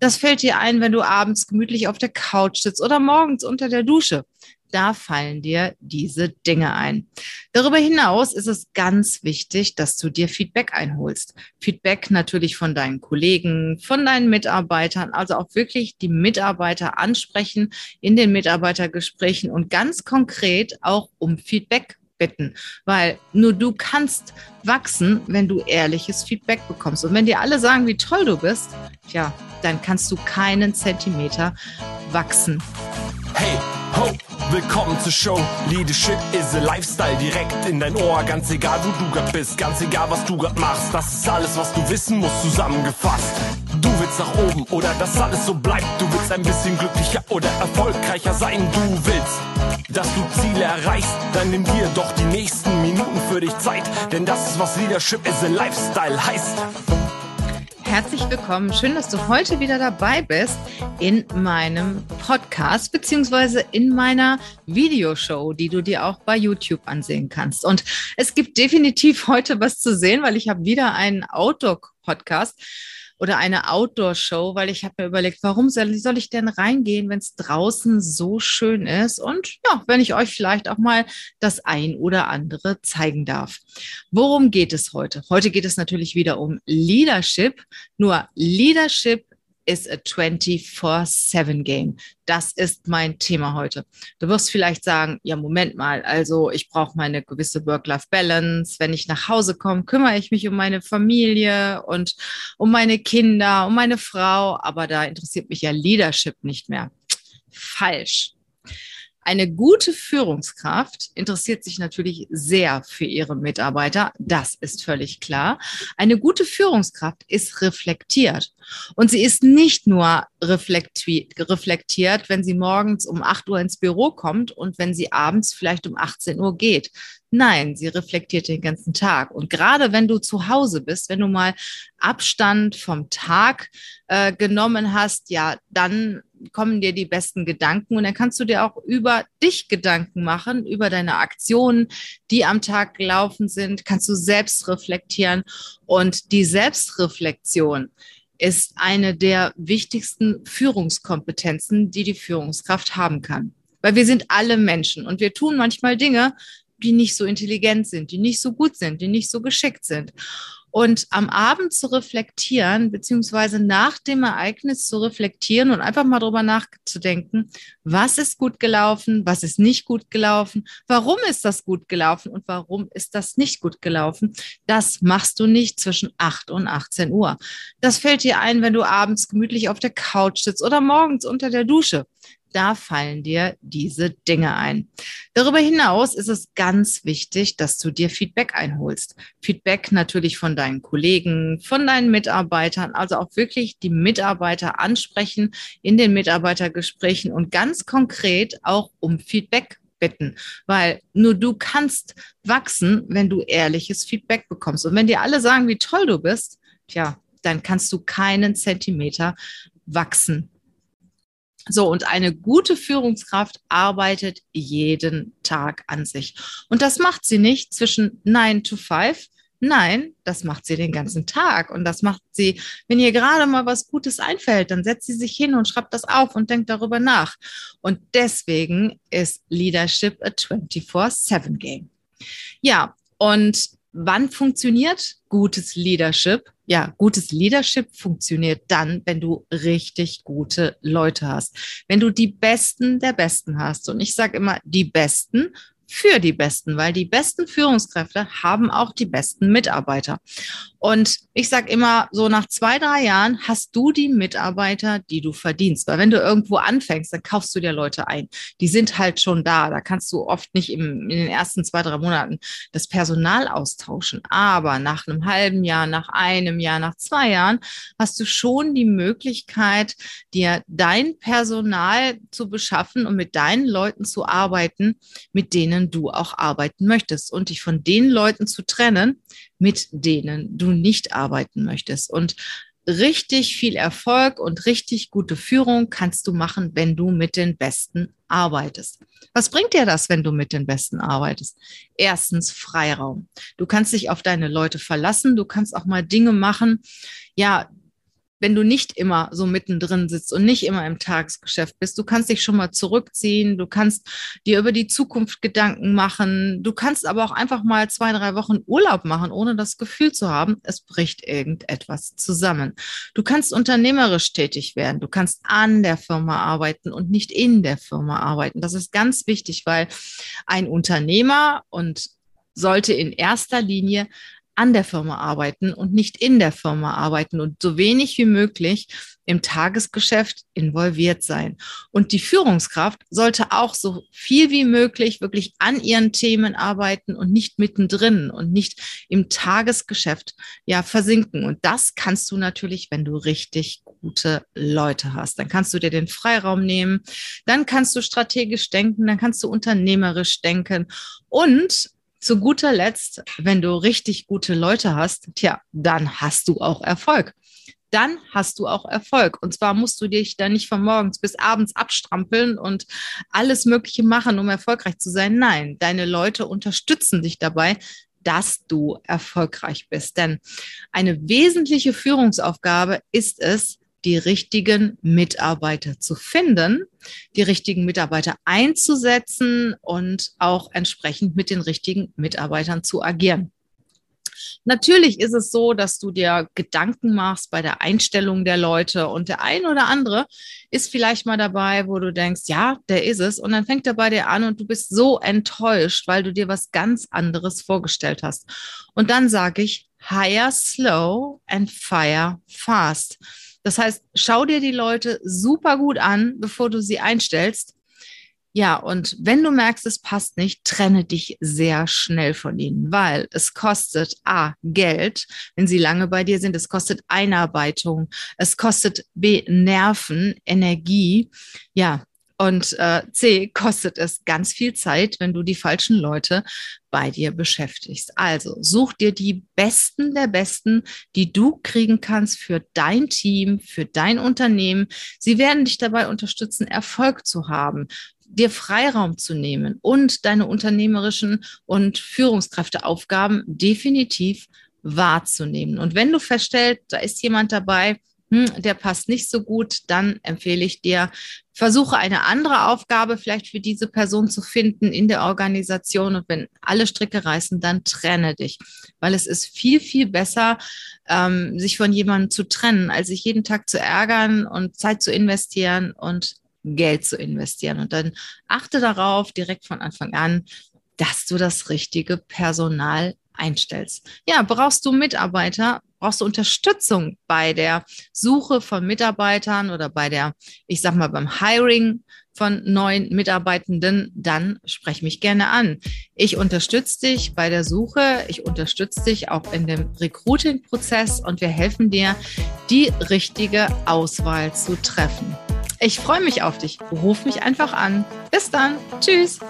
Das fällt dir ein, wenn du abends gemütlich auf der Couch sitzt oder morgens unter der Dusche. Da fallen dir diese Dinge ein. Darüber hinaus ist es ganz wichtig, dass du dir Feedback einholst. Feedback natürlich von deinen Kollegen, von deinen Mitarbeitern, also auch wirklich die Mitarbeiter ansprechen in den Mitarbeitergesprächen und ganz konkret auch um Feedback bitten, weil nur du kannst wachsen, wenn du ehrliches Feedback bekommst. Und wenn dir alle sagen, wie toll du bist, ja, dann kannst du keinen Zentimeter wachsen. Hey, ho, willkommen zur Show. Leadership is a Lifestyle direkt in dein Ohr. Ganz egal, wo du grad bist, ganz egal, was du grad machst. Das ist alles, was du wissen musst, zusammengefasst. Du willst nach oben oder dass alles so bleibt. Du willst ein bisschen glücklicher oder erfolgreicher sein. Du willst dass du Ziele erreichst, dann nimm dir doch die nächsten Minuten für dich Zeit, denn das ist was Leadership is a Lifestyle heißt. Herzlich willkommen. Schön, dass du heute wieder dabei bist in meinem Podcast beziehungsweise in meiner Videoshow, die du dir auch bei YouTube ansehen kannst. Und es gibt definitiv heute was zu sehen, weil ich habe wieder einen Outdoor-Podcast oder eine Outdoor-Show, weil ich habe mir überlegt, warum soll, ich denn reingehen, wenn es draußen so schön ist und ja, wenn ich euch vielleicht auch mal das ein oder andere zeigen darf. Worum geht es heute? Heute geht es natürlich wieder um Leadership, nur Leadership is a 24-7 Game. Das ist mein Thema heute. Du wirst vielleicht sagen, ja, Moment mal, also ich brauche meine gewisse Work-Life-Balance. Wenn ich nach Hause komme, kümmere ich mich um meine Familie und um meine Kinder, um meine Frau, aber da interessiert mich ja Leadership nicht mehr. Falsch. Eine gute Führungskraft interessiert sich natürlich sehr für ihre Mitarbeiter. Das ist völlig klar. Eine gute Führungskraft ist reflektiert. Und sie ist nicht nur reflektiert, wenn sie morgens um 8 Uhr ins Büro kommt und wenn sie abends vielleicht um 18 Uhr geht. Nein, sie reflektiert den ganzen Tag. Und gerade wenn du zu Hause bist, wenn du mal Abstand vom Tag äh, genommen hast, ja, dann kommen dir die besten Gedanken und dann kannst du dir auch über dich Gedanken machen, über deine Aktionen, die am Tag gelaufen sind, kannst du selbst reflektieren und die Selbstreflexion ist eine der wichtigsten Führungskompetenzen, die die Führungskraft haben kann. Weil wir sind alle Menschen und wir tun manchmal Dinge, die nicht so intelligent sind, die nicht so gut sind, die nicht so geschickt sind. Und am Abend zu reflektieren, beziehungsweise nach dem Ereignis zu reflektieren und einfach mal drüber nachzudenken, was ist gut gelaufen, was ist nicht gut gelaufen, warum ist das gut gelaufen und warum ist das nicht gut gelaufen, das machst du nicht zwischen 8 und 18 Uhr. Das fällt dir ein, wenn du abends gemütlich auf der Couch sitzt oder morgens unter der Dusche da fallen dir diese Dinge ein. Darüber hinaus ist es ganz wichtig, dass du dir Feedback einholst. Feedback natürlich von deinen Kollegen, von deinen Mitarbeitern, also auch wirklich die Mitarbeiter ansprechen in den Mitarbeitergesprächen und ganz konkret auch um Feedback bitten, weil nur du kannst wachsen, wenn du ehrliches Feedback bekommst. Und wenn dir alle sagen, wie toll du bist, tja, dann kannst du keinen Zentimeter wachsen. So, und eine gute Führungskraft arbeitet jeden Tag an sich. Und das macht sie nicht zwischen 9 to 5. Nein, das macht sie den ganzen Tag. Und das macht sie, wenn ihr gerade mal was Gutes einfällt, dann setzt sie sich hin und schreibt das auf und denkt darüber nach. Und deswegen ist Leadership a 24-7 Game. Ja, und wann funktioniert gutes Leadership? ja, gutes Leadership funktioniert dann, wenn du richtig gute Leute hast. Wenn du die Besten der Besten hast. Und ich sage immer, die Besten für die Besten, weil die besten Führungskräfte haben auch die besten Mitarbeiter. Und ich sage immer, so nach zwei, drei Jahren hast du die Mitarbeiter, die du verdienst. Weil wenn du irgendwo anfängst, dann kaufst du dir Leute ein. Die sind halt schon da. Da kannst du oft nicht im, in den ersten zwei, drei Monaten das Personal austauschen. Aber nach einem halben Jahr, nach einem Jahr, nach zwei Jahren hast du schon die Möglichkeit, dir dein Personal zu beschaffen und mit deinen Leuten zu arbeiten, mit denen denen du auch arbeiten möchtest und dich von den Leuten zu trennen, mit denen du nicht arbeiten möchtest. Und richtig viel Erfolg und richtig gute Führung kannst du machen, wenn du mit den Besten arbeitest. Was bringt dir das, wenn du mit den Besten arbeitest? Erstens Freiraum. Du kannst dich auf deine Leute verlassen. Du kannst auch mal Dinge machen, ja, wenn du nicht immer so mittendrin sitzt und nicht immer im Tagesgeschäft bist. Du kannst dich schon mal zurückziehen, du kannst dir über die Zukunft Gedanken machen, du kannst aber auch einfach mal zwei, drei Wochen Urlaub machen, ohne das Gefühl zu haben, es bricht irgendetwas zusammen. Du kannst unternehmerisch tätig werden, du kannst an der Firma arbeiten und nicht in der Firma arbeiten. Das ist ganz wichtig, weil ein Unternehmer und sollte in erster Linie an der Firma arbeiten und nicht in der Firma arbeiten und so wenig wie möglich im Tagesgeschäft involviert sein. Und die Führungskraft sollte auch so viel wie möglich wirklich an ihren Themen arbeiten und nicht mittendrin und nicht im Tagesgeschäft ja versinken. Und das kannst du natürlich, wenn du richtig gute Leute hast. Dann kannst du dir den Freiraum nehmen, dann kannst du strategisch denken, dann kannst du unternehmerisch denken und zu guter Letzt, wenn du richtig gute Leute hast, tja, dann hast du auch Erfolg. Dann hast du auch Erfolg. Und zwar musst du dich da nicht von morgens bis abends abstrampeln und alles Mögliche machen, um erfolgreich zu sein. Nein, deine Leute unterstützen dich dabei, dass du erfolgreich bist. Denn eine wesentliche Führungsaufgabe ist es, die richtigen Mitarbeiter zu finden, die richtigen Mitarbeiter einzusetzen und auch entsprechend mit den richtigen Mitarbeitern zu agieren. Natürlich ist es so, dass du dir Gedanken machst bei der Einstellung der Leute und der ein oder andere ist vielleicht mal dabei, wo du denkst, ja, der ist es und dann fängt er bei dir an und du bist so enttäuscht, weil du dir was ganz anderes vorgestellt hast. Und dann sage ich, hire slow and fire fast. Das heißt, schau dir die Leute super gut an, bevor du sie einstellst. Ja, und wenn du merkst, es passt nicht, trenne dich sehr schnell von ihnen, weil es kostet A, Geld, wenn sie lange bei dir sind, es kostet Einarbeitung, es kostet B, Nerven, Energie. Ja, und äh, C, kostet es ganz viel Zeit, wenn du die falschen Leute bei dir beschäftigst. Also such dir die Besten der Besten, die du kriegen kannst für dein Team, für dein Unternehmen. Sie werden dich dabei unterstützen, Erfolg zu haben dir Freiraum zu nehmen und deine unternehmerischen und Führungskräfteaufgaben definitiv wahrzunehmen. Und wenn du feststellst, da ist jemand dabei, hm, der passt nicht so gut, dann empfehle ich dir, versuche eine andere Aufgabe vielleicht für diese Person zu finden in der Organisation. Und wenn alle Stricke reißen, dann trenne dich, weil es ist viel, viel besser, ähm, sich von jemandem zu trennen, als sich jeden Tag zu ärgern und Zeit zu investieren und Geld zu investieren. Und dann achte darauf direkt von Anfang an, dass du das richtige Personal einstellst. Ja, brauchst du Mitarbeiter, brauchst du Unterstützung bei der Suche von Mitarbeitern oder bei der, ich sag mal, beim Hiring von neuen Mitarbeitenden, dann sprech mich gerne an. Ich unterstütze dich bei der Suche, ich unterstütze dich auch in dem Recruiting-Prozess und wir helfen dir, die richtige Auswahl zu treffen. Ich freue mich auf dich. Ruf mich einfach an. Bis dann. Tschüss.